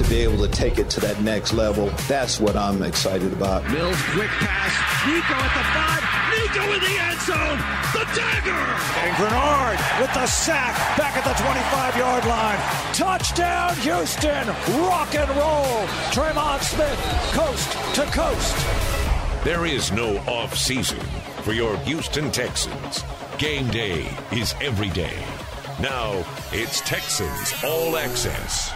to be able to take it to that next level. That's what I'm excited about. Mills, quick pass. Nico at the five. Nico in the end zone. The dagger. And Greenard with the sack back at the 25 yard line. Touchdown, Houston. Rock and roll. Tremon Smith, coast to coast. There is no off season for your Houston Texans. Game day is every day. Now it's Texans All Access.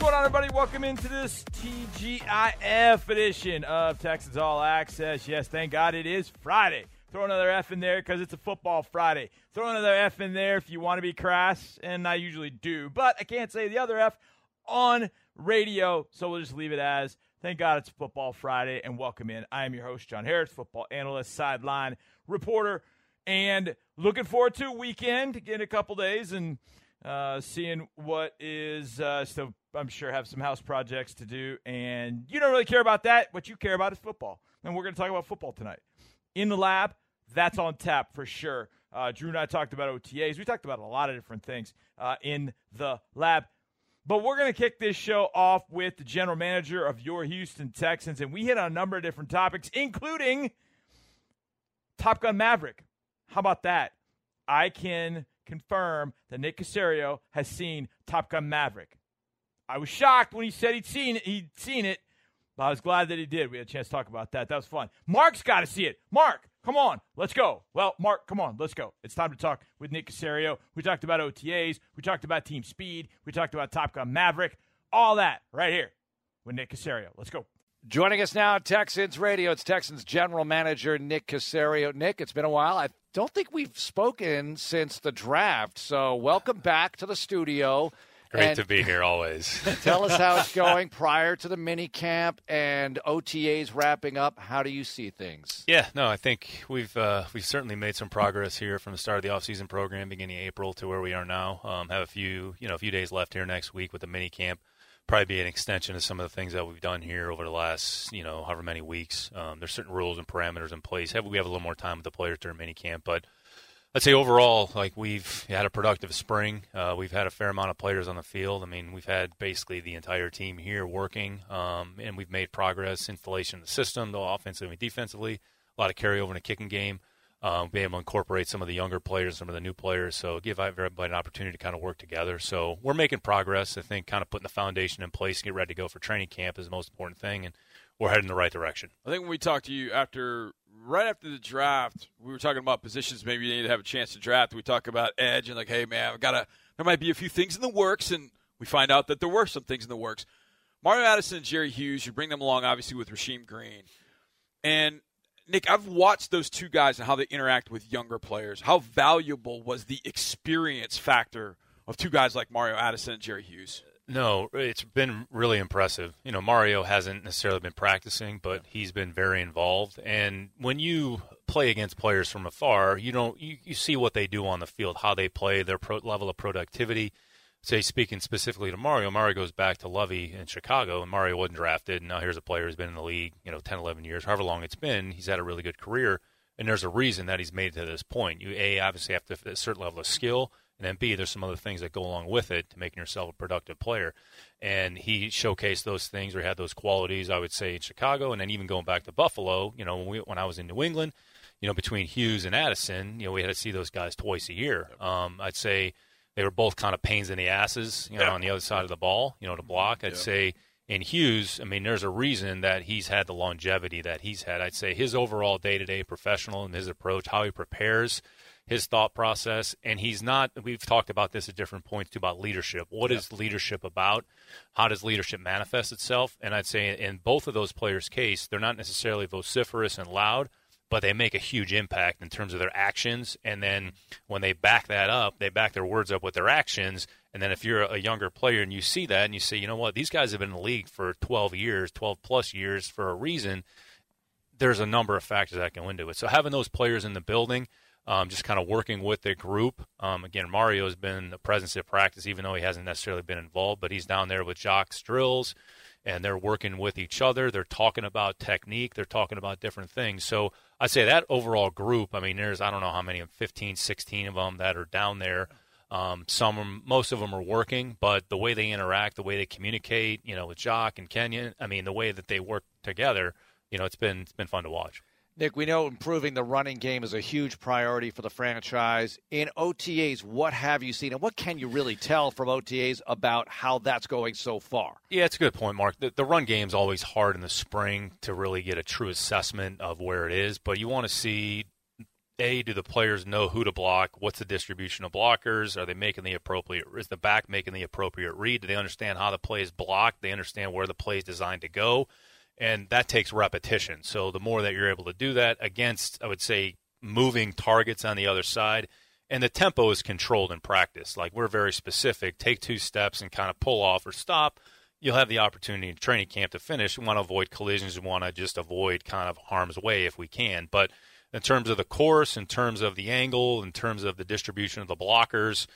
Going on, everybody? Welcome into this TGIF edition of Texans All Access. Yes, thank God it is Friday. Throw another F in there because it's a football Friday. Throw another F in there if you want to be crass, and I usually do, but I can't say the other F on radio, so we'll just leave it as thank God it's football Friday, and welcome in. I am your host, John Harris, football analyst, sideline reporter, and looking forward to weekend, getting a couple days and uh, seeing what is uh, still, I'm sure, have some house projects to do. And you don't really care about that. What you care about is football. And we're going to talk about football tonight. In the lab, that's on tap for sure. Uh, Drew and I talked about OTAs. We talked about a lot of different things uh, in the lab. But we're going to kick this show off with the general manager of your Houston Texans. And we hit on a number of different topics, including Top Gun Maverick. How about that? I can confirm that Nick Caserio has seen Top Gun Maverick. I was shocked when he said he'd seen it, he'd seen it, but I was glad that he did. We had a chance to talk about that. That was fun. Mark's got to see it. Mark, come on, let's go. Well, Mark, come on, let's go. It's time to talk with Nick Caserio. We talked about OTAs, we talked about team speed, we talked about Top Gun Maverick, all that right here with Nick Caserio. Let's go. Joining us now, at Texans Radio. It's Texans general manager Nick Caserio. Nick, it's been a while. I don't think we've spoken since the draft, so welcome back to the studio. Great And to be here always. Tell us how it's going prior to the mini camp and OTAs wrapping up. How do you see things? yeah, no, I think we've uh, we've certainly made some progress here from the start of the offseason program, beginning of April, to where we are now. Um, have a few you know a few days left here next week with the mini camp. Probably be an extension of some of the things that we've done here over the last you know however many weeks. Um, there's certain rules and parameters in place. Have we have a little more time with the players during mini camp, but I'd say overall, like we've had a productive spring. Uh, we've had a fair amount of players on the field. I mean, we've had basically the entire team here working, um, and we've made progress. Installation of the system, though offensively and defensively, a lot of carryover in the kicking game. Um, be able to incorporate some of the younger players, some of the new players, so give everybody an opportunity to kind of work together. So we're making progress. I think kind of putting the foundation in place, get ready to go for training camp is the most important thing, and we're heading in the right direction. I think when we talked to you after, right after the draft, we were talking about positions maybe you need to have a chance to draft. We talk about edge and like, hey man, I've got to. There might be a few things in the works, and we find out that there were some things in the works. Mario Addison and Jerry Hughes, you bring them along obviously with Rasheem Green, and Nick, I've watched those two guys and how they interact with younger players. How valuable was the experience factor of two guys like Mario Addison and Jerry Hughes? No, it's been really impressive. You know, Mario hasn't necessarily been practicing, but he's been very involved. And when you play against players from afar, you don't you, you see what they do on the field, how they play, their pro, level of productivity. Say, speaking specifically to Mario, Mario goes back to Lovie in Chicago, and Mario wasn't drafted. And now here's a player who's been in the league, you know, 10, 11 years, however long it's been. He's had a really good career, and there's a reason that he's made it to this point. You a obviously have to have a certain level of skill, and then B, there's some other things that go along with it to making yourself a productive player. And he showcased those things or had those qualities, I would say, in Chicago, and then even going back to Buffalo. You know, when we when I was in New England, you know, between Hughes and Addison, you know, we had to see those guys twice a year. Um, I'd say they were both kind of pains in the asses, you know, Yeah. on the other side of the ball, you know, to block. I'd Yeah. say in Hughes, I mean, there's a reason that he's had the longevity that he's had. I'd say his overall day to day professional and his approach, how he prepares, his thought process, and he's not. We've talked about this at different points too about leadership. What is leadership about? How does leadership manifest itself? And I'd say in both of those players' case, they're not necessarily vociferous and loud, but they make a huge impact in terms of their actions. And then when they back that up, they back their words up with their actions. And then if you're a younger player and you see that and you say, you know what, these guys have been in the league for 12 years, 12 plus years for a reason, there's a number of factors that can go into it. So having those players in the building, um, just kind of working with the group. Um, again, Mario has been a presence at practice, even though he hasn't necessarily been involved, but he's down there with Jacques's drills, and they're working with each other. They're talking about technique. They're talking about different things. So I'd say that overall group, I mean, there's, I don't know how many, 15, 16 of them that are down there. Um, some, most of them are working, but the way they interact, the way they communicate, you know, with Jacques and Kenyon, I mean, the way that they work together, you know, it's been it's been fun to watch. Nick, we know improving the running game is a huge priority for the franchise. In OTAs, what have you seen, and what can you really tell from OTAs about how that's going so far? Yeah, it's a good point, Mark. The, the run game's always hard in the spring to really get a true assessment of where it is, but you want to see a, do the players know who to block? What's the distribution of blockers? Are they making the appropriate? Is the back making the appropriate read? Do they understand how the play is blocked? They understand where the play is designed to go, and that takes repetition. So the more that you're able to do that against, I would say, moving targets on the other side, and the tempo is controlled in practice. Like we're very specific. Take two steps and kind of pull off or stop. You'll have the opportunity in training camp to finish. We want to avoid collisions. We want to just avoid kind of harm's way if we can, but in terms of the course, in terms of the angle, in terms of the distribution of the blockers.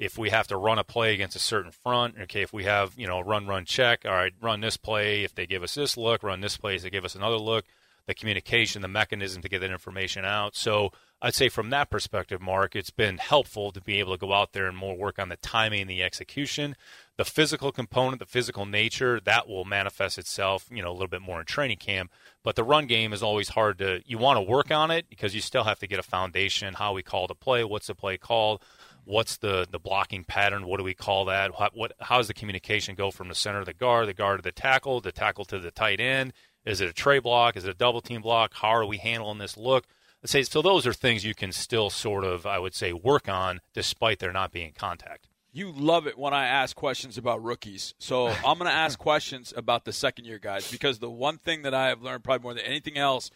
If we have to run a play against a certain front, okay, if we have, you know, run, run, check, all right, run this play. If they give us this look, run this play. If they give us another look, the communication, the mechanism to get that information out. So I'd say from that perspective, Mark, it's been helpful to be able to go out there and more work on the timing and the execution. The physical component, the physical nature, that will manifest itself, you know, a little bit more in training camp. But the run game is always hard to. You want to work on it because you still have to get a foundation. How we call the play, what's the play called, what's the the blocking pattern, what do we call that? What, what how does the communication go from the center of the guard, the guard to the tackle, the tackle to the tight end? Is it a trey block? Is it a double team block? How are we handling this look? Let's say so. Those are things you can still sort of, I would say, work on despite there not being contact. You love it when I ask questions about rookies. So I'm going to ask questions about the second year guys because the one thing that I have learned probably more than anything else.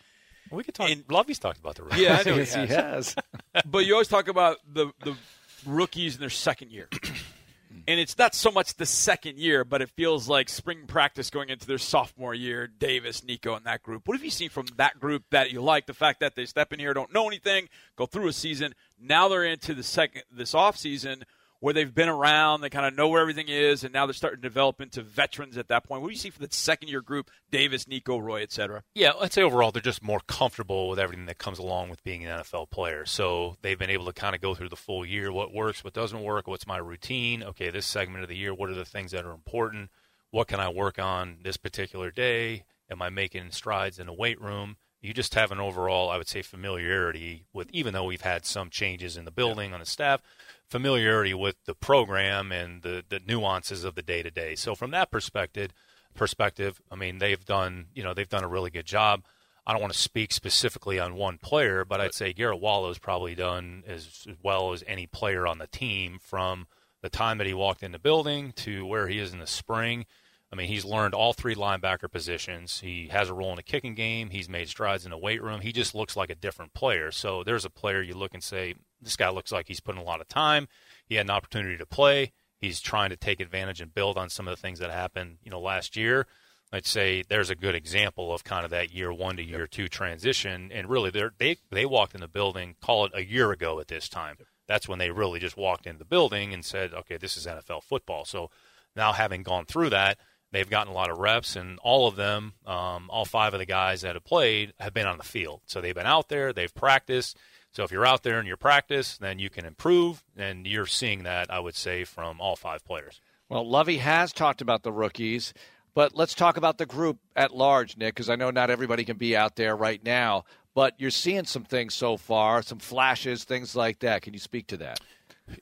We could talk. In, Lovie's talked about the rookies. Yeah, I know yes, he has. but you always talk about the the rookies in their second year. and it's not so much the second year, but it feels like spring practice going into their sophomore year. Davis, Nico, and that group. What have you seen from that group that you like? The fact that they step in here, don't know anything, go through a season. Now they're into the second this off season where they've been around, they kind of know where everything is, and now they're starting to develop into veterans at that point. What do you see for the second year group, Davis, Nico, Roy, et cetera? Yeah, I'd say overall they're just more comfortable with everything that comes along with being an NFL player. So they've been able to kind of go through the full year what works, what doesn't work, what's my routine. Okay, this segment of the year, what are the things that are important? What can I work on this particular day? Am I making strides in the weight room? You just have an overall, I would say, familiarity with, even though we've had some changes in the building on the staff, familiarity with the program and the, the nuances of the day to day. So from that perspective, perspective, I mean, they've done, you know, they've done a really good job. I don't want to speak specifically on one player, but I'd say Garret Wallow's probably done as well as any player on the team from the time that he walked in the building to where he is in the spring. I mean, he's learned all three linebacker positions. He has a role in the kicking game. He's made strides in the weight room. He just looks like a different player. So there's a player you look and say, this guy looks like he's putting a lot of time. He had an opportunity to play. He's trying to take advantage and build on some of the things that happened, you know, last year. I'd say there's a good example of kind of that year one to year two transition. And really, they they walked in the building, call it a year ago at this time. That's when they really just walked into the building and said, okay, this is NFL football. So now having gone through that, they've gotten a lot of reps, and all of them, um, all five of the guys that have played, have been on the field. So they've been out there, they've practiced, so if you're out there in your practice, then you can improve, and you're seeing that, I would say, from all five players. Well, Lovie has talked about the rookies, but let's talk about the group at large, Nick, because I know not everybody can be out there right now, but you're seeing some things so far, some flashes, things like that. Can you speak to that?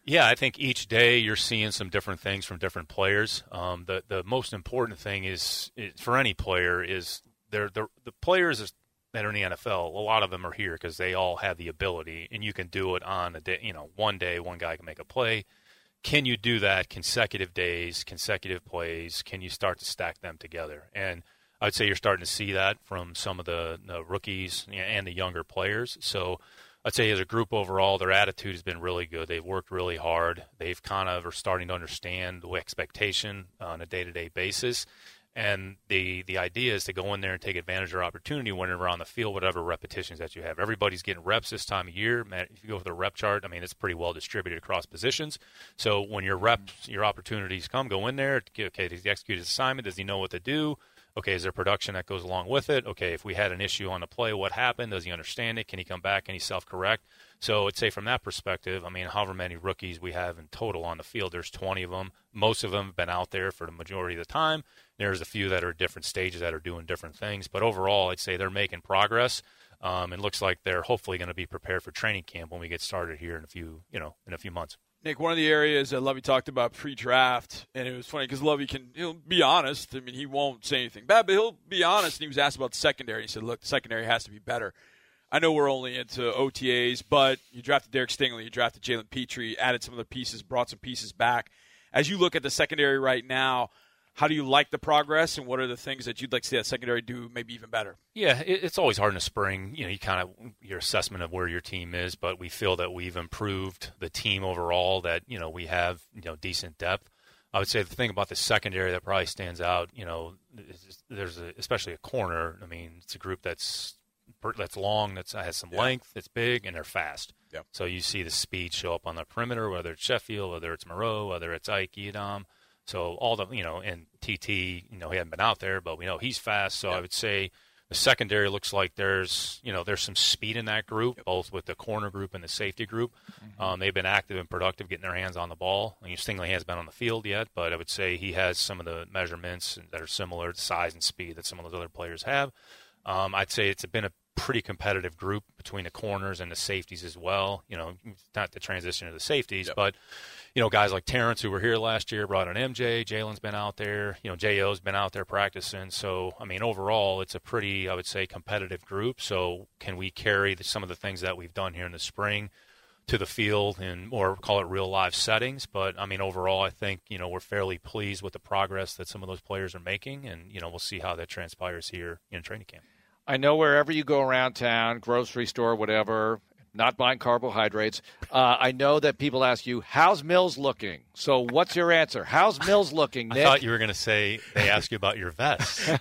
Yeah, I think each day you're seeing some different things from different players. Um, the the most important thing is, is for any player is they're, the the players that are in the NFL, a lot of them are here because they all have the ability, and you can do it on a day. You know, one day one guy can make a play. Can you do that consecutive days, consecutive plays? Can you start to stack them together? And I would say you're starting to see that from some of the, the rookies and the younger players. So I'd say as a group overall, their attitude has been really good. They've worked really hard. They've kind of are starting to understand the expectation on a day to day basis. And the the idea is to go in there and take advantage of your opportunity whenever on the field, whatever repetitions that you have. Everybody's getting reps this time of year. Man, if you go with the rep chart, I mean, it's pretty well distributed across positions. So when your reps, your opportunities come, go in there. Okay, does he execute his assignment? Does he know what to do? Okay, is there production that goes along with it? Okay, if we had an issue on the play, what happened? Does he understand it? Can he come back? Can he self correct? So I'd say from that perspective, I mean, however many rookies we have in total on the field, there's 20 of them. Most of them have been out there for the majority of the time. There's a few that are at different stages that are doing different things. But overall, I'd say they're making progress. Um, and looks like they're hopefully going to be prepared for training camp when we get started here in a few, you know, in a few months. Nick, one of the areas that Lovie talked about pre-draft, and it was funny because Lovie can he'll be honest. I mean, he won't say anything bad, but he'll be honest. And he was asked about the secondary. He said, "Look, the secondary has to be better." I know we're only into OTAs, but you drafted Derek Stingley, you drafted Jalen Pitre, added some of the pieces, brought some pieces back. As you look at the secondary right now, how do you like the progress, and what are the things that you'd like to see that secondary do maybe even better? Yeah, it's always hard in the spring. You know, you kind of your assessment of where your team is, but we feel that we've improved the team overall. That you know we have you know decent depth. I would say the thing about the secondary that probably stands out, you know, there's a, especially a corner. I mean, it's a group that's that's long, that's has some yeah. length, it's big, and they're fast. Yep. So you see the speed show up on the perimeter, whether it's Sheffield, whether it's Moreau, whether it's Ike Edom. So all the you know, and TT, you know, he hadn't been out there, but we know he's fast. So yep. I would say the secondary looks like there's you know there's some speed in that group, yep. both with the corner group and the safety group. Mm-hmm. Um, they've been active and productive, getting their hands on the ball. I mean, Stingley hasn't been on the field yet, but I would say he has some of the measurements that are similar to size and speed that some of those other players have. Um, I'd say it's been a pretty competitive group between the corners and the safeties as well. You know, not the transition to the safeties, yep. but you know, guys like Terrence who were here last year brought an MJ. Jalen's been out there. You know, Jo has been out there practicing. So, I mean, overall, it's a pretty, I would say, competitive group. So, can we carry the, some of the things that we've done here in the spring? to the field and or call it real live settings. But I mean, overall, I think you know we're fairly pleased with the progress that some of those players are making, and you know we'll see how that transpires here in training camp. I know wherever you go around town, grocery store, whatever, not buying carbohydrates. Uh, I know that people ask you, "How's Mills looking?" So, what's your answer? How's Mills looking? Nick? I thought you were going to say they ask you about your vest.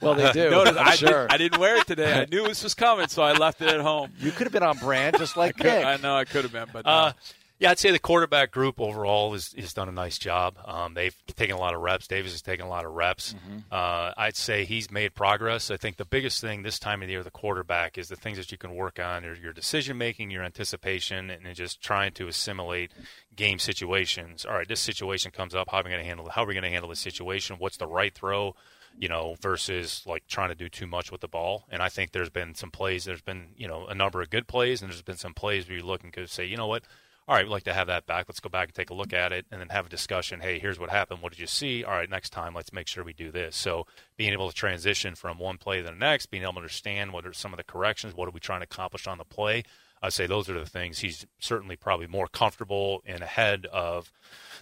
well, they do. Notice, I, sure. Did, I didn't wear it today. I knew this was coming, so I left it at home. You could have been on brand, just like I could, Nick. I know I could have been, but. Uh, yeah, I'd say the quarterback group overall has, has done a nice job. Um, they've taken a lot of reps. Davis has taken a lot of reps. Mm-hmm. Uh, I'd say he's made progress. I think the biggest thing this time of the year, the quarterback, is the things that you can work on are your decision making, your anticipation, and just trying to assimilate game situations. All right, this situation comes up. How are we going to handle it? How are we going to handle the situation? What's the right throw? you know, versus like trying to do too much with the ball. And I think there's been some plays, there's been, you know, a number of good plays, and there's been some plays where you're looking to say, you know what, all right, we'd like to have that back. Let's go back and take a look at it and then have a discussion. Hey, here's what happened. What did you see? All right, next time, let's make sure we do this. So being able to transition from one play to the next, being able to understand what are some of the corrections, what are we trying to accomplish on the play. I'd say those are the things he's certainly probably more comfortable and ahead of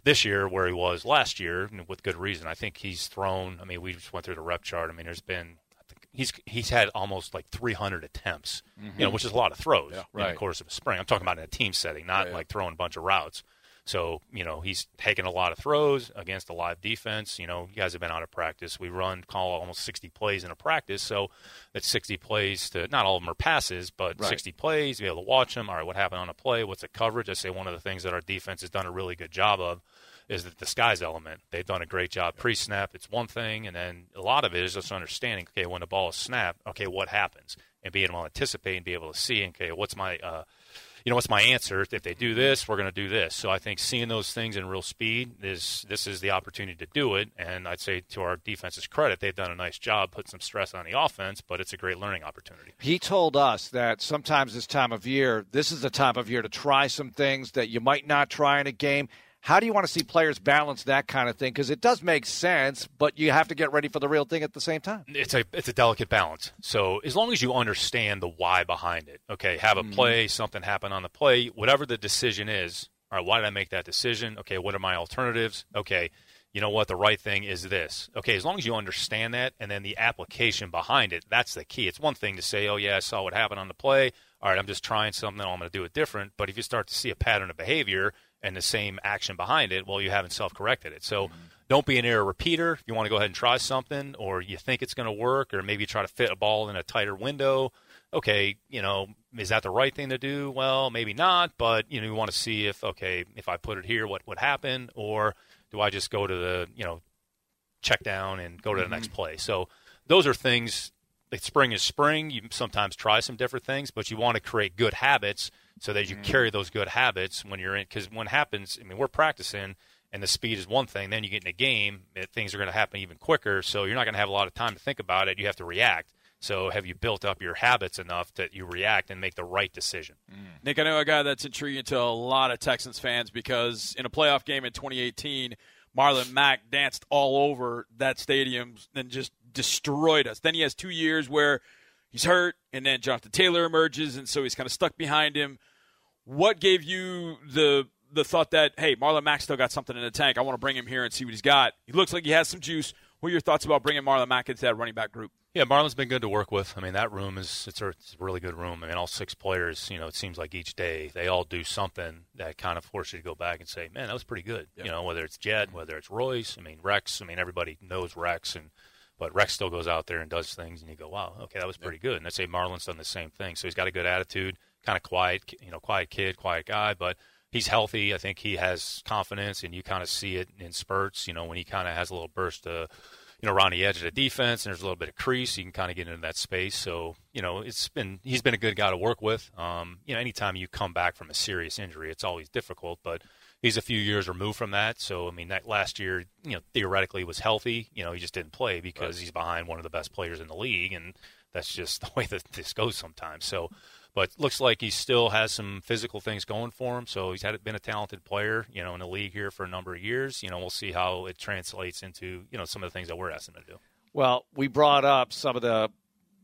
this year where he was last year with good reason. I think he's thrown, I mean, we just went through the rep chart. I mean, there's been he's he's had almost like 300 attempts, mm-hmm. you know, which is a lot of throws yeah, right. in the course of a spring. I'm talking about in a team setting, not yeah. like throwing a bunch of routes. So you know he's taken a lot of throws against a live defense. You know, you guys have been out of practice. We run call almost 60 plays in a practice, so that's 60 plays to not all of them are passes, but right. 60 plays. Be able to watch them. All right, what happened on a play? What's the coverage? I say one of the things that our defense has done a really good job of is the disguise element. They've done a great job pre-snap. It's one thing, and then a lot of it is just understanding. Okay, when the ball is snapped, okay, what happens, and being able to anticipate and be able to see. Okay, what's my uh, you know, what's my answer? If they do this, we're going to do this. So I think seeing those things in real speed is this is the opportunity to do it. And I'd say to our defense's credit, they've done a nice job, put some stress on the offense, but it's a great learning opportunity. He told us that sometimes this time of year, this is the time of year to try some things that you might not try in a game. How do you want to see players balance that kind of thing? Because it does make sense, but you have to get ready for the real thing at the same time. It's a it's a delicate balance. So as long as you understand the why behind it, okay, have a mm-hmm. play, something happen on the play, whatever the decision is. All right, why did I make that decision? Okay, what are my alternatives? Okay, you know what, the right thing is this. Okay, as long as you understand that and then the application behind it, that's the key. It's one thing to say, oh, yeah, I saw what happened on the play. All right, I'm just trying something, I'm going to do it different. But if you start to see a pattern of behavior and the same action behind it, well, you haven't self corrected it. So mm-hmm. don't be an error repeater. If you want to go ahead and try something, or you think it's going to work, or maybe try to fit a ball in a tighter window, okay, you know, is that the right thing to do? Well, maybe not, but you know, you want to see if okay, if I put it here, what would happen, or do I just go to the you know check down and go to the mm-hmm. next play. So those are things. Like spring is spring. You sometimes try some different things, but you want to create good habits so that you mm-hmm. carry those good habits when you're in. Because when happens, I mean, we're practicing and the speed is one thing. Then you get in a game, it, things are going to happen even quicker. So you're not going to have a lot of time to think about it. You have to react. So have you built up your habits enough that you react and make the right decision? Mm. Nick, I know a guy that's intriguing to a lot of Texans fans because in a playoff game in 2018, Marlon Mack danced all over that stadium and just destroyed us. Then he has two years where he's hurt, and then Jonathan Taylor emerges, and so he's kind of stuck behind him. What gave you the the thought that hey, Marlon Mack still got something in the tank? I want to bring him here and see what he's got. He looks like he has some juice. What are your thoughts about bringing Marlon Mack into that running back group? Yeah, Marlon's been good to work with. I mean, that room is it's a, it's a really good room. I mean, all six players, you know, it seems like each day they all do something that kind of forces you to go back and say, man, that was pretty good. You know, whether it's Jed, whether it's Royce, I mean, Rex. I mean, everybody knows Rex, and but Rex still goes out there and does things, and you go, wow, okay, that was pretty good. And I say Marlon's done the same thing. So he's got a good attitude, kind of quiet, you know, quiet kid, quiet guy, but he's healthy. I think he has confidence, and you kind of see it in spurts. You know, when he kind of has a little burst of you know, around the edge of the defense, and there's a little bit of crease. You can kind of get into that space. So, you know, it's been he's been a good guy to work with. Um, you know, anytime you come back from a serious injury, it's always difficult, but he's a few years removed from that. So, I mean, that last year, you know, theoretically was healthy. You know, he just didn't play because right. he's behind one of the best players in the league, and that's just the way that this goes sometimes. So, but looks like he still has some physical things going for him. So he's had been a talented player, you know, in the league here for a number of years. You know, we'll see how it translates into you know some of the things that we're asking him to do. Well, we brought up some of the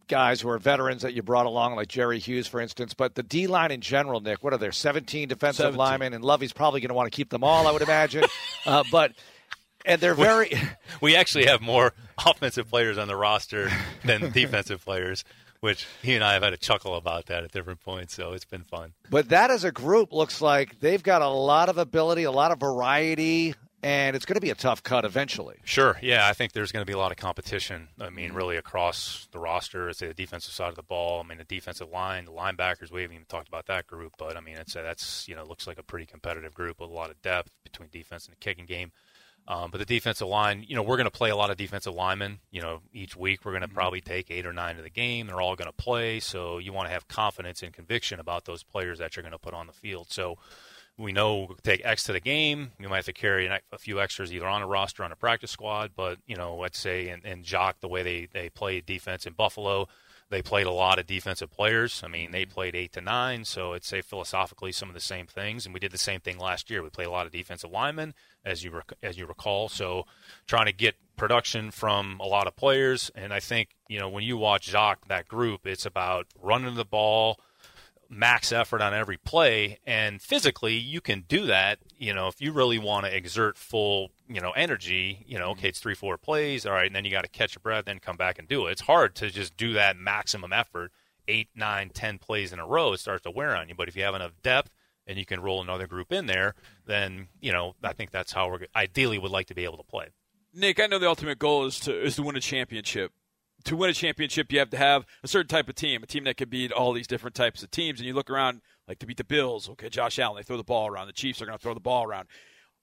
guys who are veterans that you brought along, like Jerry Hughes, for instance. But the D line in general, Nick, what are there? 17 defensive 17. linemen, and Lovie's probably going to want to keep them all, I would imagine. uh, but and they're very. we actually have more offensive players on the roster than defensive players which he and I have had a chuckle about that at different points. So it's been fun. But that as a group looks like they've got a lot of ability, a lot of variety, and it's going to be a tough cut eventually. Sure. Yeah, I think there's going to be a lot of competition. I mean, really across the roster, it's the defensive side of the ball. I mean, the defensive line, the linebackers. We haven't even talked about that group, but I mean, it's that's you know looks like a pretty competitive group with a lot of depth between defense and the kicking game. Um, but the defensive line, you know, we're going to play a lot of defensive linemen. You know, each week we're going to mm-hmm. probably take eight or nine to the game. They're all going to play, so you want to have confidence and conviction about those players that you're going to put on the field. So we know we'll take X to the game. We might have to carry a few extras either on a roster or on a practice squad. But you know, let's say in, in Jacques the way they they play defense in Buffalo they played a lot of defensive players. I mean, they mm-hmm. played eight to nine, so it's say philosophically some of the same things. And we did the same thing last year. We played a lot of defensive linemen, as you rec- as you recall. So trying to get production from a lot of players. And I think you know when you watch Jacques that group, it's about running the ball max effort on every play and physically you can do that you know if you really want to exert full you know energy you know mm-hmm. okay it's three four plays all right and then you got to catch your breath then come back and do it. It's hard to just do that maximum effort eight nine ten plays in a row it starts to wear on you. But if you have enough depth and you can roll another group in there then you know i think that's how we're ideally would like to be able to play. Nick i know the ultimate goal is to is to win a championship to win a championship, you have to have a certain type of team, a team that can beat all these different types of teams. And you look around, like to beat the Bills, okay, Josh Allen, they throw the ball around. The Chiefs are going to throw the ball around.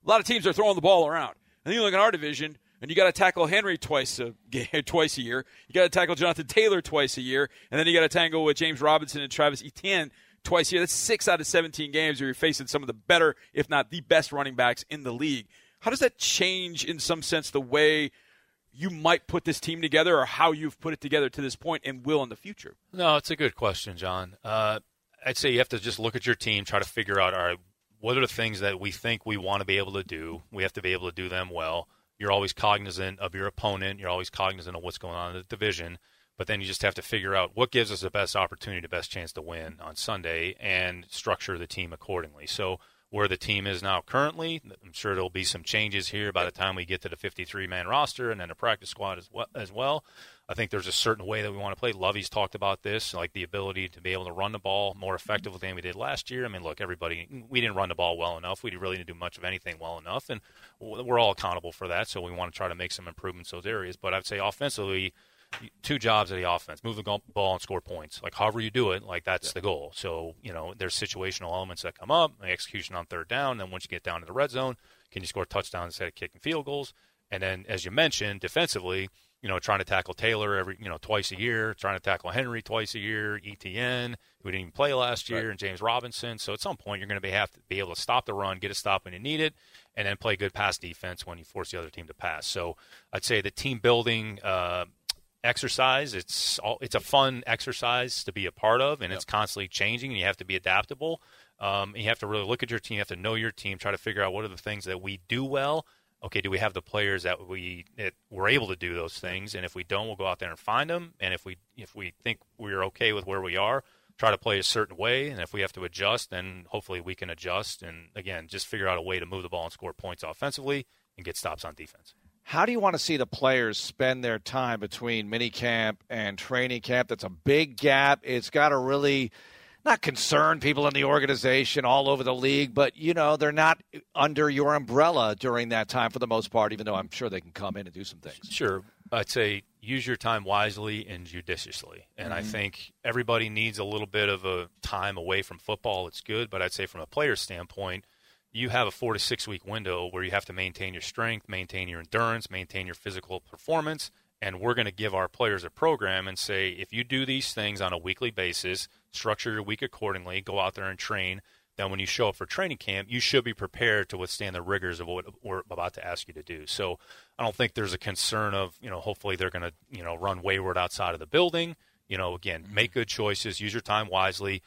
A lot of teams are throwing the ball around. And then you look at our division, and you got to tackle Henry twice a twice a year. You got to tackle Jonathan Taylor twice a year, and then you got to tangle with James Robinson and Travis Etienne twice a year. That's six out of 17 games where you're facing some of the better, if not the best, running backs in the league. How does that change, in some sense, the way you might put this team together or how you've put it together to this point and will in the future? No, it's a good question, John. Uh, I'd say you have to just look at your team, try to figure out, all right, what are the things that we think we want to be able to do? We have to be able to do them well. You're always cognizant of your opponent. You're always cognizant of what's going on in the division. But then you just have to figure out what gives us the best opportunity, the best chance to win on Sunday, and structure the team accordingly. So where the team is now currently. I'm sure there'll be some changes here by the time we get to the 53 man roster and then the practice squad as well, as well. I think there's a certain way that we want to play. Lovie's talked about this, like the ability to be able to run the ball more effectively than we did last year. I mean, look, everybody, we didn't run the ball well enough. We really didn't do much of anything well enough, and we're all accountable for that. So we want to try to make some improvements in those areas. But I'd say offensively, two jobs of the offense: move the ball and score points. Like however you do it, like that's yeah. the goal. So you know, there's situational elements that come up, the execution on third down. Then once you get down to the red zone, can you score touchdowns instead of kicking field goals? And then, as you mentioned, defensively, you know, trying to tackle Taylor every, you know, twice a year, trying to tackle Henry twice a year, Etienne, who didn't even play last year, Right. and James Robinson. So at some point, you're going to be have to be able to stop the run, get a stop when you need it, and then play good pass defense when you force the other team to pass. So I'd say the team building uh, exercise. It's all, it's a fun exercise to be a part of, and it's constantly changing, and you have to be adaptable. Um, and you have to really look at your team. You have to know your team. Try to figure out what are the things that we do well. Okay, do we have the players that we that we're able to do those things? And if we don't, we'll go out there and find them. And if we if we think we're okay with where we are, try to play a certain way. And if we have to adjust, then hopefully we can adjust. And again, just figure out a way to move the ball and score points offensively and get stops on defense. How do you want to see the players spend their time between minicamp and training camp? That's a big gap. It's got to really not concern people in the organization all over the league, but you know they're not under your umbrella during that time for the most part. Even though I'm sure they can come in and do some things. Sure. I'd say use your time wisely and judiciously. And I mm-hmm. think everybody needs a little bit of a time away from football. It's good, but I'd say from a player standpoint, you have a four to six week window where you have to maintain your strength, maintain your endurance, maintain your physical performance. And we're going to give our players a program and say, if you do these things on a weekly basis, structure your week accordingly, go out there and train, then when you show up for training camp, you should be prepared to withstand the rigors of what we're about to ask you to do. So I don't think there's a concern of, you know, hopefully they're going to, you know, run wayward outside of the building. You know, again, mm-hmm. make good choices, use your time wisely,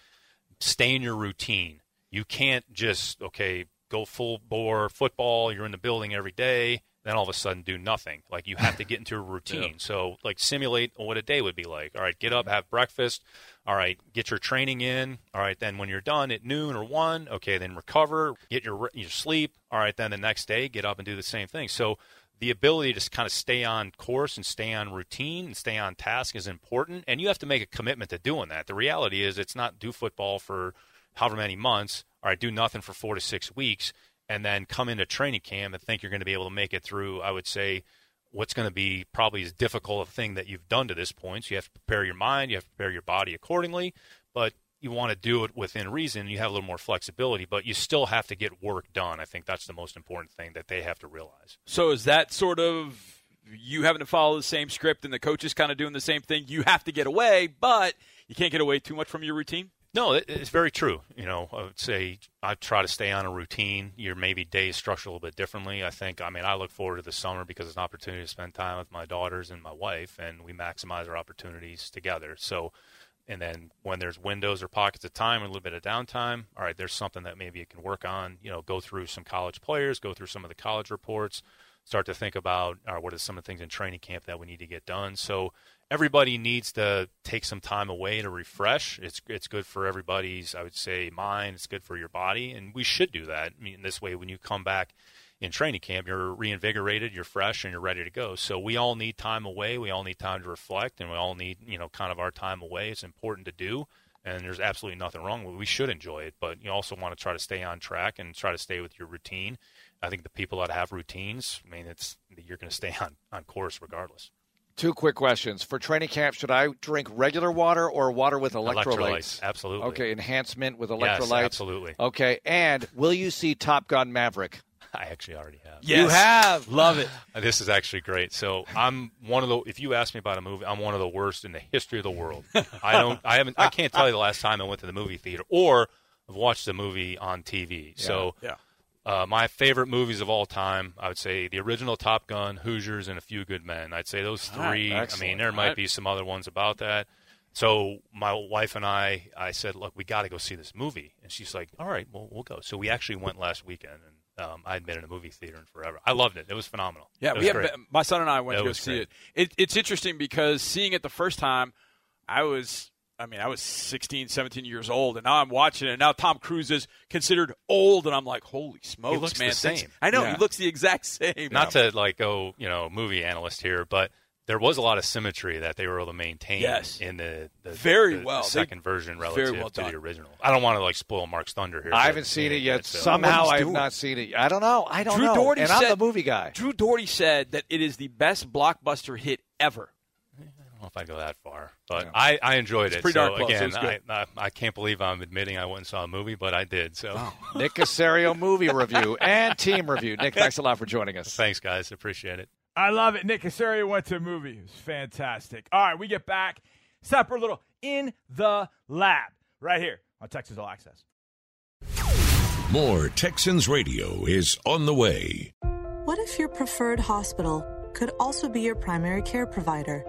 stay in your routine. You can't just, okay, go full bore football, you're in the building every day, then all of a sudden do nothing. Like you have to get into a routine. So like simulate what a day would be like. All right, get up, have breakfast. All right, get your training in. All right, then when you're done at noon or one, okay, then recover, get your your sleep. All right, then the next day get up and do the same thing. So the ability to kind of stay on course and stay on routine and stay on task is important, and you have to make a commitment to doing that. The reality is, it's not do football for however many months. All right, do nothing for four to six weeks, and then come into training camp and think you're going to be able to make it through. I would say what's going to be probably as difficult a thing that you've done to this point. So you have to prepare your mind, you have to prepare your body accordingly, but you want to do it within reason. You have a little more flexibility, but you still have to get work done. I think that's the most important thing that they have to realize. So is that sort of you having to follow the same script and the coach is kind of doing the same thing? You have to get away, but you can't get away too much from your routine? No, it's very true. You know, I would say I try to stay on a routine. Your maybe days structured a little bit differently. I think. I mean, I look forward to the summer because it's an opportunity to spend time with my daughters and my wife, and we maximize our opportunities together. So, and then when there's windows or pockets of time, a little bit of downtime, all right, there's something that maybe you can work on. You know, go through some college players, go through some of the college reports, start to think about all right, what are some of the things in training camp that we need to get done. So everybody needs to take some time away to refresh. It's it's good for everybody's, I would say, mind. It's good for your body, and we should do that. I mean, this way, when you come back in training camp, you're reinvigorated, you're fresh, and you're ready to go. So we all need time away. We all need time to reflect, and we all need you know kind of our time away. It's important to do. And there's absolutely nothing wrong with it. We should enjoy it, but you also want to try to stay on track and try to stay with your routine. I think the people that have routines, I mean, it's you're going to stay on, on course regardless. Two quick questions for training camp: Should I drink regular water or water with electrolytes? absolutely. Okay, enhancement with electrolytes. Yes, electrolytes. absolutely. Okay, and will you see Top Gun Maverick? I actually already have. Yes. You have. Love it. This is actually great. So I'm one of the. If you ask me about a movie, I'm one of the worst in the history of the world. I don't. I haven't. I can't tell you the last time I went to the movie theater or I've watched the movie on TV. So Yeah. Uh, my favorite movies of all time, I would say the original Top Gun, Hoosiers, and A Few Good Men. I'd say those right, three. I mean, there might right. be some other ones about that. So my wife and I, I said, look, we got to go see this movie, and she's like, all right, well, we'll go. So we actually went last weekend, and um, I had been in a movie theater in forever. I loved it. It was phenomenal. Yeah, it we was have, my son and I went That to go see it. it. It's interesting because seeing it the first time, I was, I mean, I was 16, 17 years old, and now I'm watching it. And now Tom Cruise is considered old, and I'm like, holy smokes, he looks the man! thanks- same. I know Yeah. he looks the exact same. Not to like go, you know, movie analyst here, but there was a lot of symmetry that they were able to maintain Yes. in the, the Very the- well. the They- second version very relative well to the original. I don't want to like spoil Mark's thunder here. I haven't seen it yet. so- uh, Somehow I he's have not seen it. I don't know. I don't Drew know. Dougherty and said, I'm the movie guy. Drew Dougherty said that it is the best blockbuster hit ever. Know if I go that far, but yeah. I, I enjoyed it's it. Pretty so dark close. again, I, I, I can't believe I'm admitting I went and saw a movie, but I did. So oh. Nick Caserio movie review and team review. Nick, thanks a lot for joining us. Thanks, guys. Appreciate it. I love it. Nick Caserio went to a movie. It was fantastic. All right, we get back. Separate little in the lab right here on Texans All Access. More Texans radio is on the way. What if your preferred hospital could also be your primary care provider?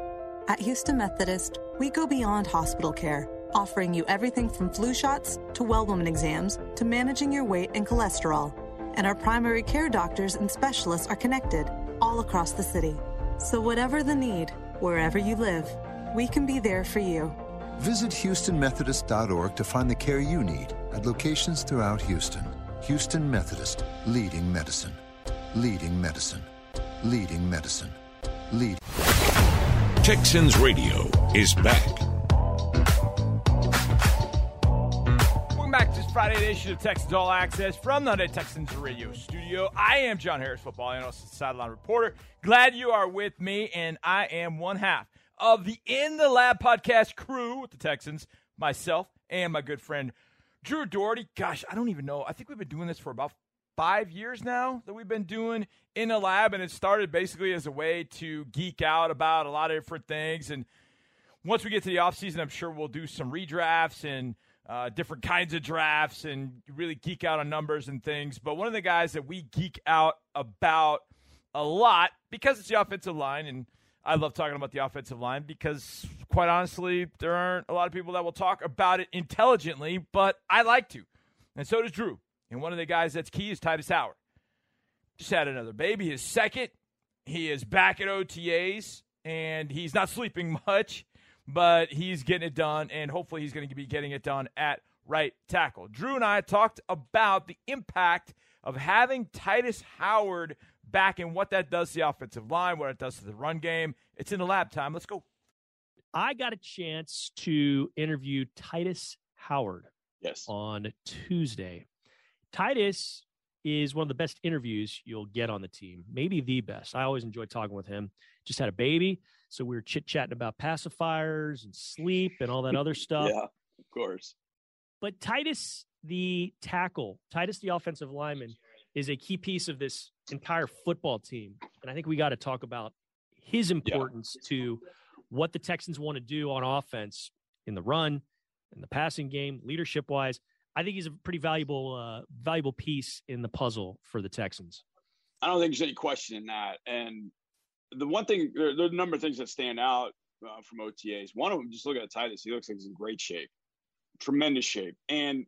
At Houston Methodist, we go beyond hospital care, offering you everything from flu shots to well woman exams to managing your weight and cholesterol. And our primary care doctors and specialists are connected all across the city. So, whatever the need, wherever you live, we can be there for you. Visit HoustonMethodist.org to find the care you need at locations throughout Houston. Houston Methodist, leading medicine. Leading medicine. Leading medicine. Leading. Texans Radio is back. Welcome back to this Friday edition of Texans All Access from the Texans Radio Studio. I am John Harris, football analyst and sideline reporter. Glad you are with me, and I am one half of the In the Lab podcast crew with the Texans, myself and my good friend Drew Dougherty. Gosh, I don't even know. I think we've been doing this for about five years now that we've been doing in a lab, and it started basically as a way to geek out about a lot of different things. And once we get to the offseason, I'm sure we'll do some redrafts and uh, different kinds of drafts and really geek out on numbers and things. But one of the guys that we geek out about a lot because it's the offensive line, and I love talking about the offensive line because, quite honestly, there aren't a lot of people that will talk about it intelligently, but I like to. And so does Drew. And one of the guys that's key is Tytus Howard. Just had another baby, his second. He is back at OTAs, and he's not sleeping much, but he's getting it done, and hopefully he's going to be getting it done at right tackle. Drew and I talked about the impact of having Tytus Howard back and what that does to the offensive line, what it does to the run game. It's in the lab time. Let's go. I got a chance to interview Tytus Howard yes. on Tuesday. Tytus is one of the best interviews you'll get on the team, maybe the best. I always enjoy talking with him. Just had a baby, so we were chit chatting about pacifiers and sleep and all that other stuff. yeah, of course. But Tytus, the tackle, Tytus, the offensive lineman, is a key piece of this entire football team. And I think we got to talk about his importance yeah. to what the Texans want to do on offense in the run, in the passing game, leadership wise. I think he's a pretty valuable uh, valuable piece in the puzzle for the Texans. I don't think there's any question in that. And the one thing, there, there are a number of things that stand out uh, from OTAs. One of them, just look at Tytus. He looks like he's in great shape, tremendous shape, and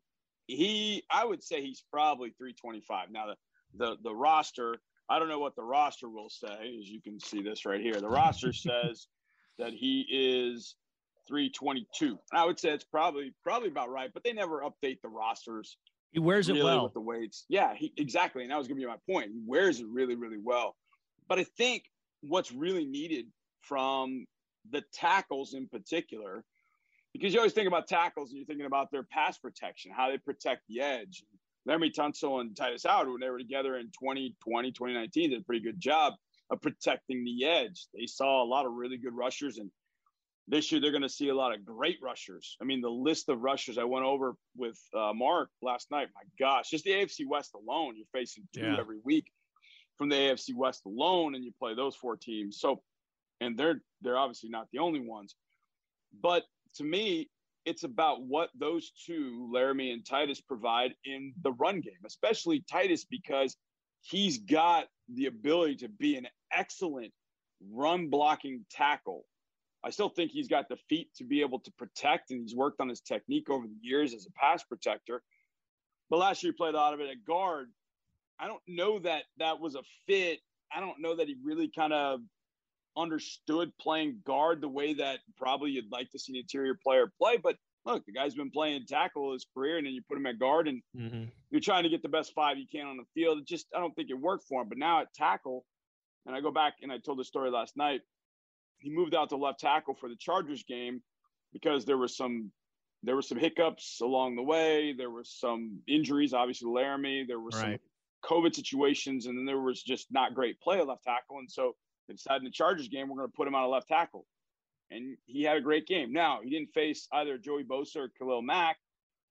he, I would say he's probably 325. Now the the the roster, I don't know what the roster will say, as you can see this right here. The roster says that he is 322. I would say it's probably probably about right, but they never update the rosters. He wears really it well with the weights. Yeah, he, exactly. And that was going to be my point. He wears it really, really well. But I think what's really needed from the tackles in particular, because you always think about tackles and you're thinking about their pass protection, how they protect the edge. Laremy Tunsil and Tytus Howard, when they were together in 2020, 2019, did a pretty good job of protecting the edge. They saw a lot of really good rushers and this year, they're going to see a lot of great rushers. I mean, the list of rushers I went over with uh, Mark last night, my gosh, just the AFC West alone, you're facing two yeah. every week from the AFC West alone, and you play those four teams. So, and they're they're obviously not the only ones, but to me, it's about what those two, Laremy and Tytus, provide in the run game, especially Titus, because he's got the ability to be an excellent run blocking tackle I still think he's got the feet to be able to protect, and he's worked on his technique over the years as a pass protector. But last year he played a lot of it at guard. I don't know that that was a fit. I don't know that he really kind of understood playing guard the way that probably you'd like to see an interior player play. But look, the guy's been playing tackle his career, and then you put him at guard, and mm-hmm. you're trying to get the best five you can on the field. It just I don't think it worked for him. But now at tackle, and I go back and I told the story last night he moved out to left tackle for the Chargers game because there was some there were some hiccups along the way. There was some injuries, obviously Laremy. There were right. some COVID situations, and then there was just not great play at left tackle. And so they decided in the Chargers game we're going to put him on a left tackle. and he had a great game. Now he didn't face either Joey Bosa or Khalil Mack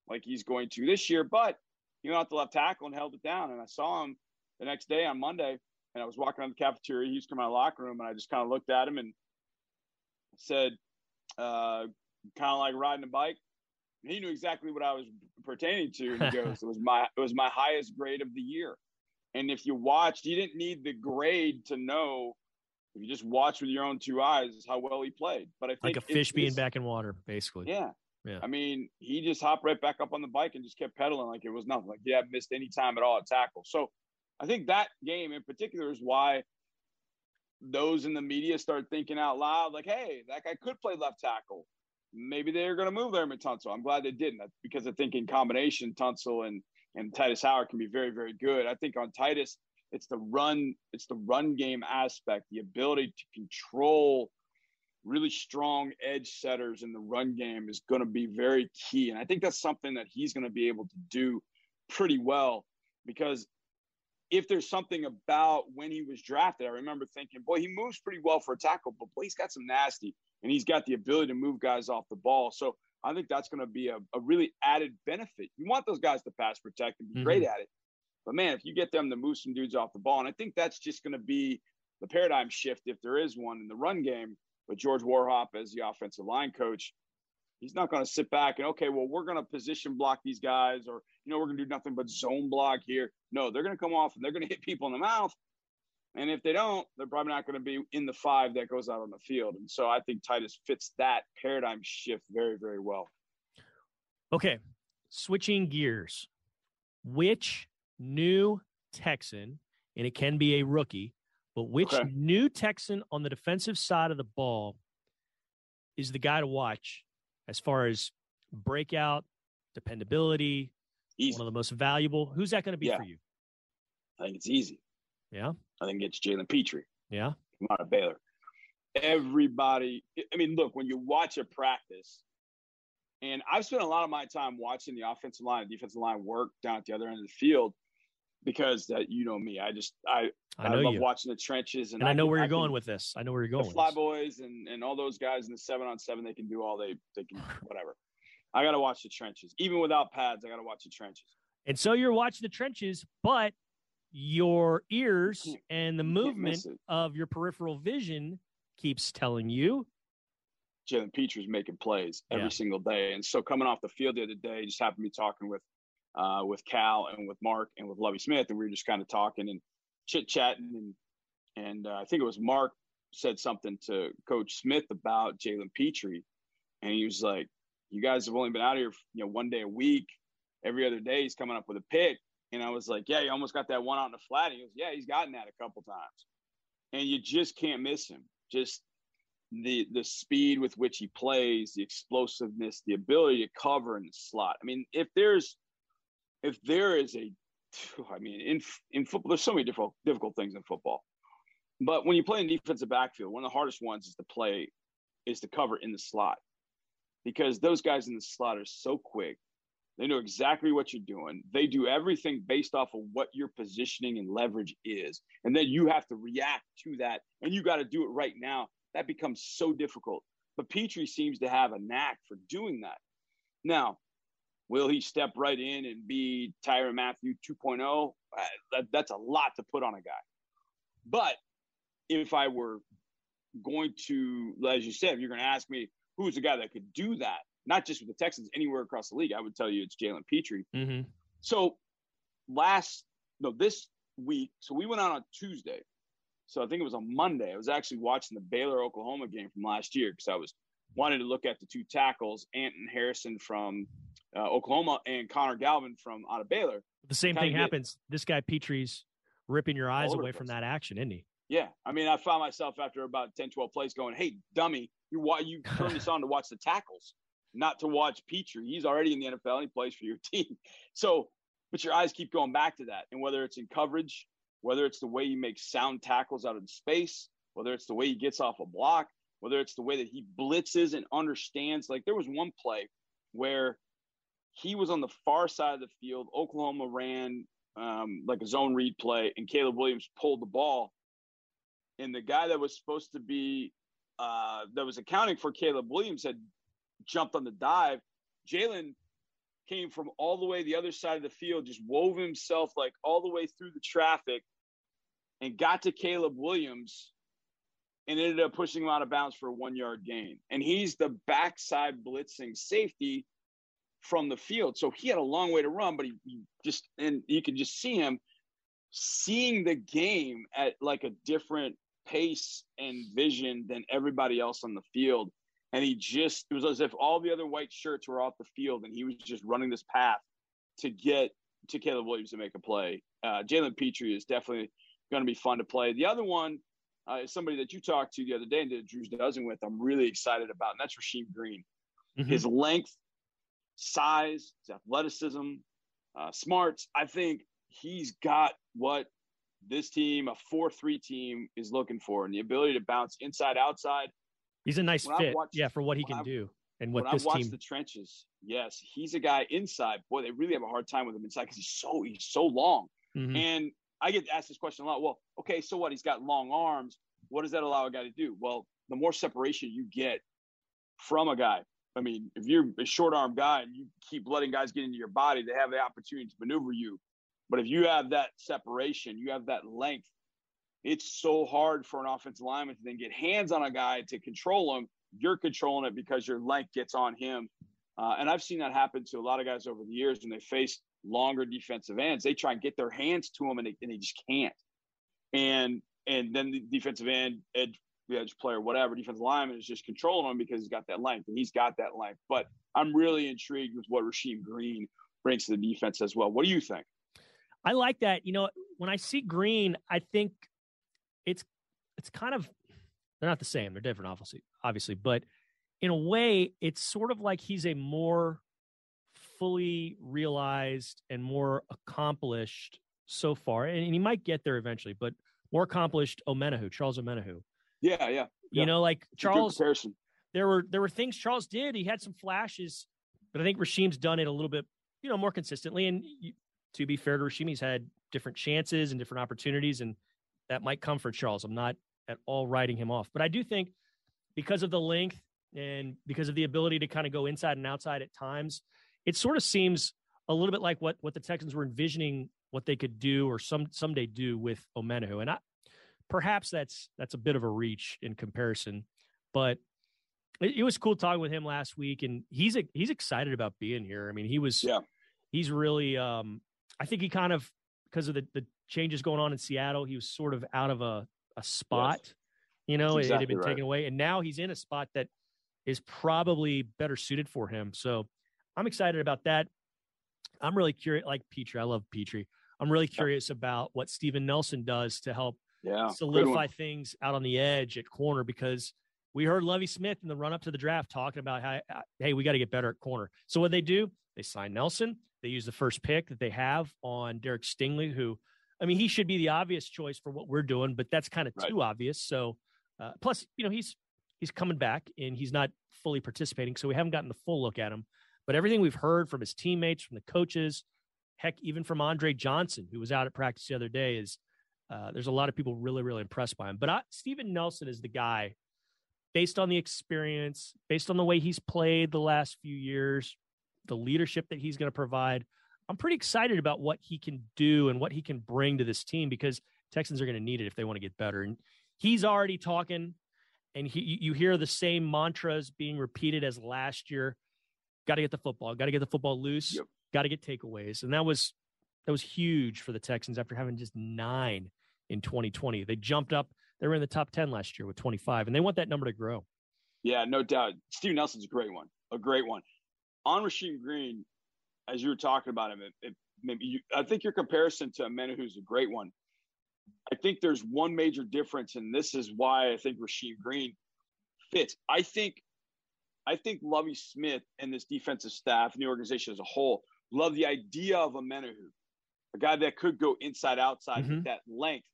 like he's going to this year, but he went out to left tackle and held it down. And I saw him the next day on Monday, and I was walking around the cafeteria. He was coming out of the locker room, and I just kind of looked at him and said, uh, kind of like riding a bike. And he knew exactly what I was pertaining to, and he goes, "It was my it was my highest grade of the year." And if you watched, you didn't need the grade to know. If you just watch with your own two eyes, how well he played. But I think like a fish being back in water, basically. Yeah, yeah. I mean, he just hopped right back up on the bike and just kept pedaling like it was nothing. Like he hadn't missed any time at all at tackle. So I think that game in particular is why those in the media start thinking out loud, like, hey, that guy could play left tackle. Maybe they're going to move Laremy Tunsil. I'm glad they didn't because I think in combination, Tunsil and and Tytus Howard can be very, very good. I think on Tytus, it's the run, it's the run game aspect, the ability to control really strong edge setters in the run game is going to be very key. And I think that's something that he's going to be able to do pretty well because if there's something about when he was drafted, I remember thinking, boy, he moves pretty well for a tackle, but boy, he's got some nasty and he's got the ability to move guys off the ball. So I think that's going to be a, a really added benefit. You want those guys to pass protect and be mm-hmm. great at it. But man, if you get them to move some dudes off the ball, and I think that's just going to be the paradigm shift if there is one in the run game. But George Warhop, as the offensive line coach, he's not going to sit back and okay, well, we're going to position block these guys, or you know, we're going to do nothing but zone block here. No, they're going to come off and they're going to hit people in the mouth. And if they don't, they're probably not going to be in the five that goes out on the field. And so I think Tytus fits that paradigm shift very, very well. Okay. Switching gears. Which new Texan, and it can be a rookie, but which okay. new Texan on the defensive side of the ball is the guy to watch as far as breakout, dependability, easy. one of the most valuable? Who's that going to be yeah. for you? I think it's easy. Yeah. I think it's Jalen Pitre. Yeah. Come out of Baylor. Everybody, I mean, look, when you watch a practice, and I've spent a lot of my time watching the offensive line and defensive line work down at the other end of the field because that you know me. I just I I, I love you. watching the trenches and, and I, know where you're I going can, with this. I know where you're going. The fly boys and and all those guys in the seven on seven, they can do all they they can whatever. I got to watch the trenches, even without pads. I got to watch the trenches. And so you're watching the trenches, but your ears and the movement of your peripheral vision keeps telling you Jalen Pitre's making plays every yeah. single day. And so coming off the field the other day, just happened to be talking with uh, with Cal and with Mark and with Lovie Smith, and we were just kind of talking and chit chatting, and and uh, I think it was Mark said something to Coach Smith about Jalen Pitre, and he was like, "You guys have only been out here, you know, one day a week. Every other day he's coming up with a pick." And I was like, "Yeah, he almost got that one out in the flat." And he goes, "Yeah, he's gotten that a couple times, and you just can't miss him. Just the the speed with which he plays, the explosiveness, the ability to cover in the slot. I mean, if there's if there is a, I mean, in in football, there's so many difficult difficult things in football, but when you play in defensive backfield, one of the hardest ones is to play, is to cover in the slot, because those guys in the slot are so quick. They know exactly what you're doing. They do everything based off of what your positioning and leverage is. And then you have to react to that. And you got to do it right now. That becomes so difficult. But Pitre seems to have a knack for doing that. Now, Will he step right in and be Tyrann Mathieu 2.0? Uh, that, that's a lot to put on a guy. But if I were going to, as you said, if you're going to ask me who's the guy that could do that, not just with the Texans, anywhere across the league, I would tell you it's Jalen Pitre. Mm-hmm. So last, no, this week, so we went out on Tuesday. So I think it was on Monday. I was actually watching the Baylor Oklahoma game from last year because I was wanted to look at the two tackles, Anton Harrison from uh, Oklahoma and Connor Galvin from out of Baylor. The same thing happens. This guy Pitre's ripping your eyes away from that action, isn't he? Yeah. I mean, I found myself after about 10, 12 plays going, hey, dummy, you why you turn this on to watch the tackles, not to watch Petrie. He's already in the NFL and he plays for your team. So, but your eyes keep going back to that. And whether it's in coverage, whether it's the way he makes sound tackles out of the space, whether it's the way he gets off a block, whether it's the way that he blitzes and understands. Like there was one play where he was on the far side of the field. Oklahoma ran um, like a zone read play, and Caleb Williams pulled the ball. And the guy that was supposed to be uh, that was accounting for Caleb Williams had jumped on the dive. Jalen came from all the way the other side of the field, just wove himself like all the way through the traffic and got to Caleb Williams and ended up pushing him out of bounds for a one yard gain. And he's the backside blitzing safety from the field. So he had a long way to run, but he, he just, and you can just see him seeing the game at like a different pace and vision than everybody else on the field. And he just, it was as if all the other white shirts were off the field and he was just running this path to get to Caleb Williams to make a play. Uh, Jalen Pitre is definitely going to be fun to play. The other one uh, is somebody that you talked to the other day and did Drew's dozen with. I'm really excited about, and that's Rasheem Green. Mm-hmm. His length, size, his athleticism, uh, smarts. I think he's got what this team, a 4 3 team, is looking for and the ability to bounce inside, outside. He's a nice when fit, watched, yeah, for what he can I've, do and what this I've watched team. the trenches, yes, he's a guy inside. Boy, they really have a hard time with him inside because he's so he's so long. Mm-hmm. And I get asked this question a lot. Well, okay, so what? He's got long arms. What does that allow a guy to do? Well, the more separation you get from a guy, I mean, if you're a short arm guy and you keep letting guys get into your body, they have the opportunity to maneuver you. But if you have that separation, you have that length, it's so hard for an offensive lineman to then get hands on a guy to control him. You're controlling it because your length gets on him. Uh, and I've seen that happen to a lot of guys over the years when they face longer defensive ends. They try and get their hands to them and they, and they just can't. And and then the defensive end, edge, edge player, whatever, defensive lineman is just controlling him because he's got that length and he's got that length. But I'm really intrigued with what Rasheem Green brings to the defense as well. What do you think? I like that. You know, when I see Green, I think it's it's kind of they're not the same. They're different, obviously, obviously, but in a way, it's sort of like he's a more fully realized and more accomplished so far, and he might get there eventually, but more accomplished Omenihu, Charles Omenihu. Yeah, yeah. You know, like Charles. There were there were things Charles did. He had some flashes, but I think Rasheem's done it a little bit, you know, more consistently. And to be fair to Rasheem, he's had different chances and different opportunities, and that might come for Charles. I'm not at all writing him off, but I do think because of the length and because of the ability to kind of go inside and outside at times, it sort of seems a little bit like what what the Texans were envisioning what they could do or some someday do with Omenihu. And I, perhaps that's that's a bit of a reach in comparison, but it, it was cool talking with him last week, and he's a, he's excited about being here. I mean, he was yeah. he's really um, I think he kind of because of the, the changes going on in Seattle, he was sort of out of a, a spot. Yes. You know, exactly it, had been right. taken away. And now he's in a spot that is probably better suited for him. So I'm excited about that. I'm really curious, like Pitre. I love Pitre. I'm really curious about what Steven Nelson does to help yeah, solidify things out on the edge at corner because we heard Lovie Smith in the run up to the draft talking about how, hey, we got to get better at corner. So what they do, they sign Nelson. They use the first pick that they have on Derek Stingley, who, I mean, he should be the obvious choice for what we're doing, but that's kind of right. too obvious. So, uh, plus, you know, he's he's coming back and he's not fully participating, so we haven't gotten the full look at him. But everything we've heard from his teammates, from the coaches, heck, even from Andre Johnson, who was out at practice the other day, is uh, there's a lot of people really, really impressed by him. But I, Steven Nelson is the guy, based on the experience, based on the way he's played the last few years, the leadership that he's going to provide. I'm pretty excited about what he can do and what he can bring to this team because Texans are going to need it if they want to get better. And he's already talking, and he, you hear the same mantras being repeated as last year. Got to get the football. Got to get the football loose. Yep. Got to get takeaways, and that was that was huge for the Texans after having just nine in 2020. They jumped up. They were in the top 10 last year with 25, and they want that number to grow. Yeah, no doubt. Steve Nelson's a great one. A great one on Rasheem Green, as you were talking about him, it, it maybe you, I think your comparison to Omenihu's a great one. I think there's one major difference, and this is why I think Rasheem Green fits. I think, I think Lovie Smith and this defensive staff and the organization as a whole love the idea of Omenihu, a guy that could go inside outside mm-hmm. with that length.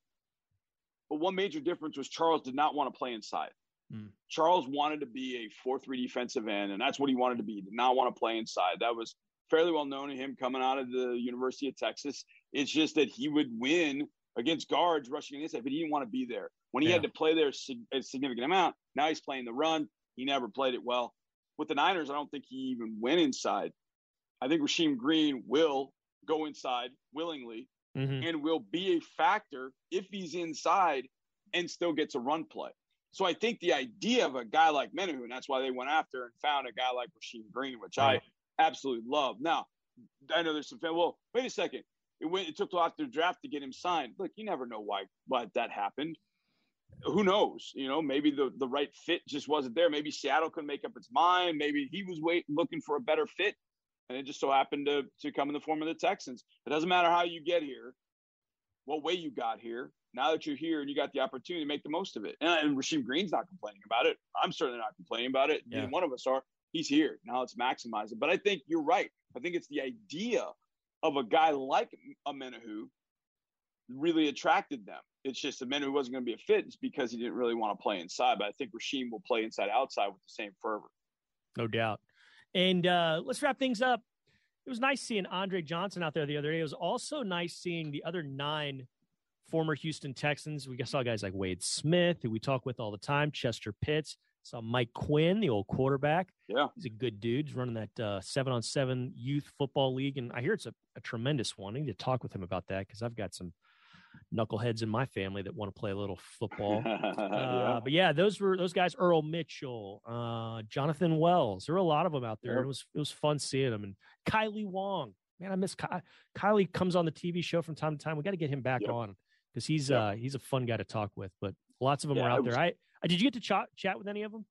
But one major difference was Charles did not want to play inside. Mm. Charles wanted to be a 4 3 defensive end, and that's what he wanted to be. He did not want to play inside. That was fairly well known to him coming out of the University of Texas. It's just that he would win against guards rushing inside, but he didn't want to be there. When he yeah. had to play there a significant amount, now he's playing the run. He never played it well. With the Niners, I don't think he even went inside. I think Rasheem Green will go inside willingly mm-hmm. and will be a factor if he's inside and still gets a run play. So I think the idea of a guy like Omenihu, and that's why they went after and found a guy like Rasheem Green, which. I absolutely love. Now, I know there's some fan. Well, wait a second. It went. It took till after the draft to get him signed. Look, you never know why why that happened. Who knows? You know, maybe the the right fit just wasn't there. Maybe Seattle couldn't make up its mind. Maybe he was wait looking for a better fit, and it just so happened to to come in the form of the Texans. It doesn't matter how you get here, what way you got here. Now that you're here and you got the opportunity to make the most of it, and, and Rasheem Green's not complaining about it. I'm certainly not complaining about it. Yeah. Neither one of us are. He's here now. Let's maximize it. But I think you're right. I think it's the idea of a guy like Omenihu really attracted them. It's just Omenihu wasn't going to be a fit. It's because he didn't really want to play inside. But I think Rasheem will play inside outside with the same fervor. No doubt. And uh, let's wrap things up. It was nice seeing Andre Johnson out there the other day. It was also nice seeing the other nine former Houston Texans. We saw guys like Wade Smith, who we talk with all the time, Chester Pitts, Saw Mike Quinn, the old quarterback. Yeah, he's a good dude. He's running that uh, seven on seven youth football league, and I hear it's a, a tremendous one. I need to talk with him about that because I've got some knuckleheads in my family that want to play a little football. yeah. Uh, but yeah, those were those guys. Earl Mitchell, uh, Jonathan Wells. There were a lot of them out there. Yep. It was it was fun seeing them. And Kailee Wong, man, I miss Ky- Kailee. Comes on the TV show from time to time. We got to get him back yep. on because he's yep. uh he's a fun guy to talk with. But lots of them yeah, are out was, there. I uh, did you get to chat chat with any of them?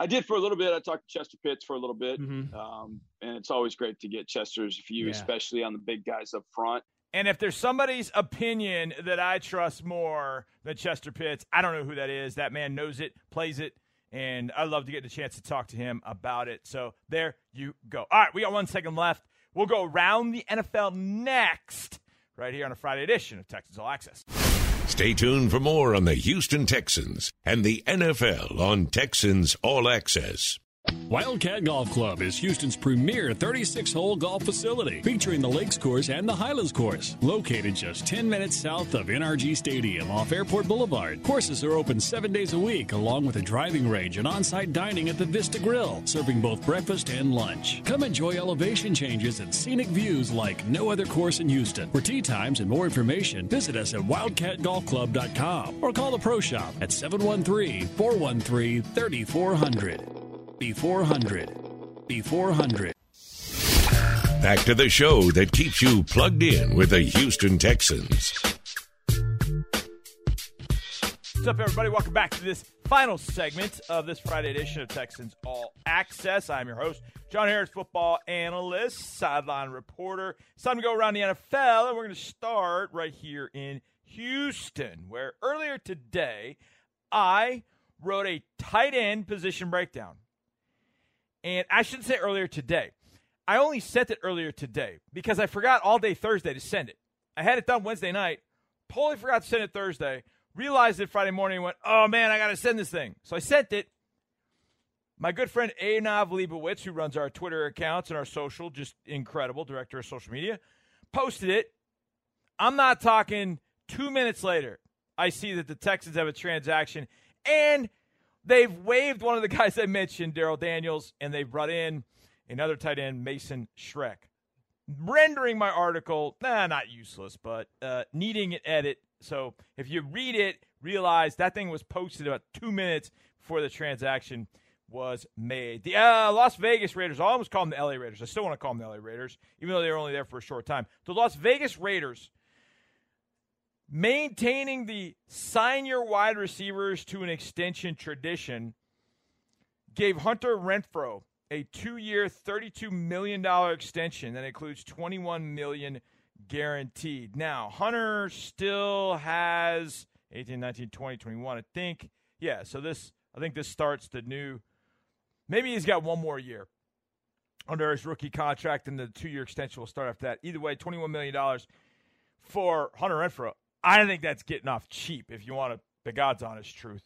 I did for a little bit. I talked to Chester Pitts for a little bit, mm-hmm. um, and it's always great to get Chester's view, yeah. especially on the big guys up front. And if there's somebody's opinion that I trust more than Chester Pitts, I don't know who that is. That man knows it, plays it, and I'd love to get the chance to talk to him about it. So there you go. All right, we got one second left. We'll go around the NFL next, right here on a Friday edition of Texans All Access. Stay tuned for more on the Houston Texans and the NFL on Texans All Access. Wildcat Golf Club is Houston's premier 36 hole golf facility, featuring the Lakes Course and the Highlands Course. Located just 10 minutes south of NRG Stadium off Airport Boulevard. Courses are open seven days a week, along with a driving range and on site dining at the Vista Grill, serving both breakfast and lunch. Come enjoy elevation changes and scenic views like no other course in Houston. For tee times and more information, visit us at wildcatgolfclub.com or call the Pro Shop at 713 413 3400. B400. B400. Back to the show that keeps you plugged in with the Houston Texans. What's up, everybody? Welcome back to this final segment of this Friday edition of Texans All Access. I'm your host, John Harris, football analyst, sideline reporter. It's time to go around the NFL, and we're going to start right here in Houston, where earlier today I wrote a tight end position breakdown. And I should say earlier today. I only sent it earlier today because I forgot all day Thursday to send it. I had it done Wednesday night, totally forgot to send it Thursday, realized it Friday morning and went, oh man, I got to send this thing. So I sent it. My good friend Anav Leibowitz, who runs our Twitter accounts and our social, just incredible, director of social media, posted it. I'm not talking two minutes later. I see that the Texans have a transaction and They've waived one of the guys I mentioned, Daryl Daniels, and they've brought in another tight end, Mason Schreck. Rendering my article, nah, not useless, but uh, needing an edit. So if you read it, realize that thing was posted about two minutes before the transaction was made. The uh, Las Vegas Raiders, I almost call them the LA Raiders. I still want to call them the LA Raiders, even though they were only there for a short time. The Las Vegas Raiders maintaining the sign your wide receivers to an extension tradition gave Hunter Renfrow a two-year, $32 million extension that includes 21 million guaranteed. Now, Hunter still has 18, 19, 20, 21, I think. Yeah, so this I think this starts the new maybe he's got one more year under his rookie contract and the two-year extension will start after that. Either way, $21 million for Hunter Renfrow. I think that's getting off cheap if you want to, the God's honest truth.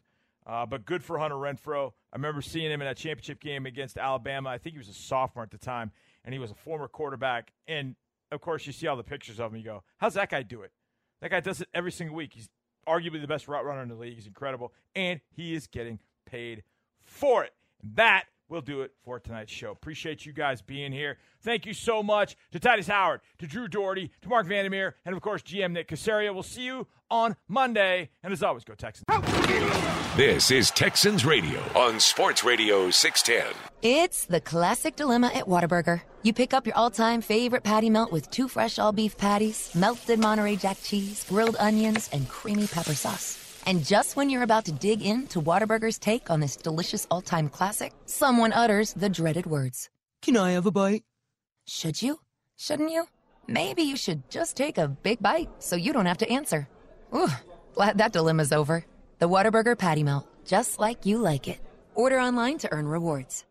Uh, but good for Hunter Renfrow. I remember seeing him in that championship game against Alabama. I think he was a sophomore at the time, and he was a former quarterback. And of course, you see all the pictures of him. You go, "How's that guy do it?" That guy does it every single week. He's arguably the best route runner in the league. He's incredible, and he is getting paid for it. And That will do it for tonight's show. Appreciate you guys being here. Thank you so much to Tytus Howard, to Drew Dougherty, to Mark Vandermeer, and of course, GM Nick Caserio. We'll see you on Monday. And as always, go Texans. This is Texans Radio on Sports Radio 610. It's the classic dilemma at Whataburger. You pick up your all time favorite patty melt with two fresh all beef patties, melted Monterey Jack cheese, grilled onions, and creamy pepper sauce. And just when you're about to dig into Whataburger's take on this delicious all time classic, someone utters the dreaded words Can I have a bite? Should you? Shouldn't you? Maybe you should just take a big bite so you don't have to answer. Ooh, glad that dilemma's over. The Whataburger Patty Melt, just like you like it. Order online to earn rewards.